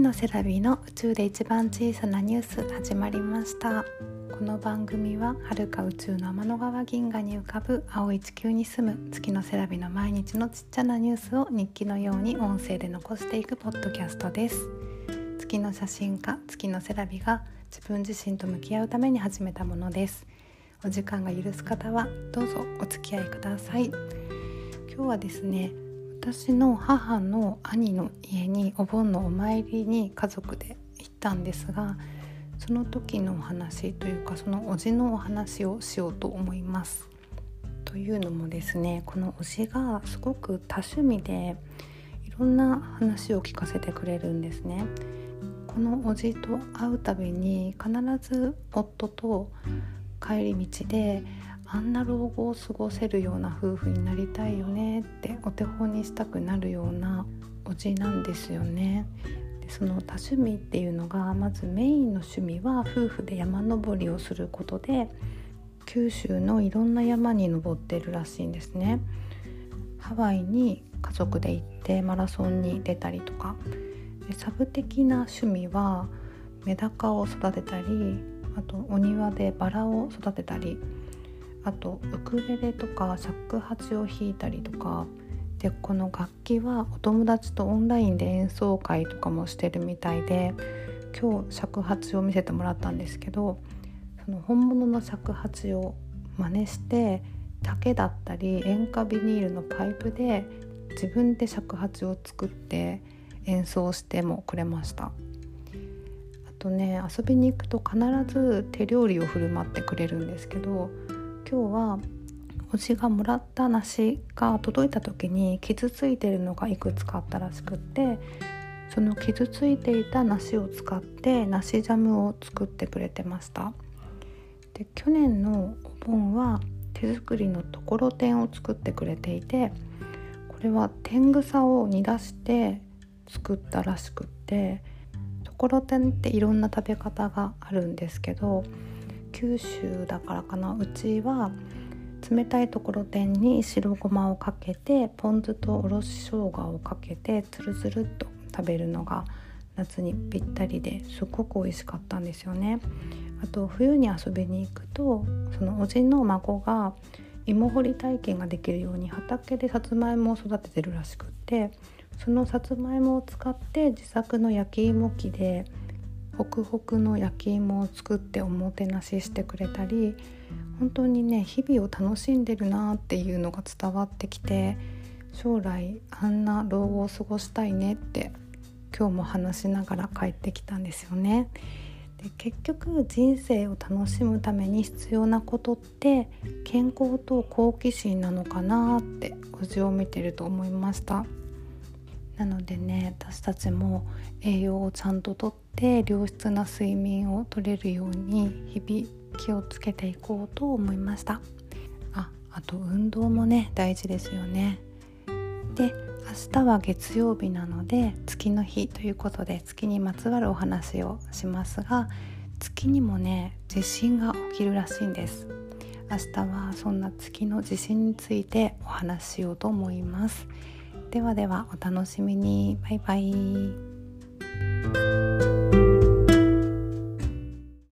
のセラビの宇宙で一番小さなニュース始まりました。この番組は遥か宇宙の天の川銀河に浮かぶ青い地球に住む月のセラビの毎日のちっちゃなニュースを日記のように音声で残していくポッドキャストです。月の写真家月のセラビが自分自身と向き合うために始めたものです。お時間が許す方はどうぞお付き合いください。今日はですね私の母の兄の家にお盆のお参りに家族で行ったんですがその時のお話というかそのおじのお話をしようと思います。というのもですねこのおじがすごく多趣味でいろんな話を聞かせてくれるんですね。このおじと会うたびに必ず夫と帰り道であんな老後を過ごせるような夫婦になりたいよねってお手本にしたくなるようなおじなんですよね。でその多趣味っていうのがまずメインの趣味は夫婦で山登りをすることで九州のいろんな山に登ってるらしいんですね。ハワイに家族で行ってマラソンに出たりとかでサブ的な趣味はメダカを育てたりあとお庭でバラを育てたりあとウクレレとか尺八を弾いたりとか。でこの楽器はお友達とオンラインで演奏会とかもしてるみたいで今日尺八を見せてもらったんですけどその本物の尺八を真似して竹だったり塩化ビニールのパイプで自分で尺八を作って演奏してもくれました。あとね遊びに行くと必ず手料理を振る舞ってくれるんですけど今日はおじがもらった梨が届いた時に傷ついてるのがいくつかあったらしくってその傷ついていた梨を使って梨ジャムを作ってくれてました。で去年のお盆は手作りのところてんを作ってくれていてこれは天草を煮出して作ったらしくってところてんっていろんな食べ方があるんですけど九州だからかなうちは冷たいところてんに白ごまをかけてポン酢とおろし生姜をかけてつるつるっと食べるのが夏にぴったりですごく美味しかったんですよね。あと冬に遊びに行くとそのおじの孫が芋掘り体験ができるように畑でさつまいもを育ててるらしくってそのさつまいもを使って自作の焼き芋機でホクホクの焼き芋を作っておもてなししてくれたり本当にね日々を楽しんでるなっていうのが伝わってきて将来あんな老後を過ごしたいねって今日も話しながら帰ってきたんですよね。で結局人生を楽しむために必要なことって健康と好奇心なのかなっておじを見てると思いました。なのでね私たちも栄養をちゃんととって良質な睡眠をとれるように日々気をつけていこうと思いました。ああと運動もね大事ですよね。で明日は月曜日なので月の日ということで月にまつわるお話をしますが月にもね地震が起きるらしいんです。明日はそんな月の地震についてお話ししようと思います。ではではお楽しみに。バイバイ。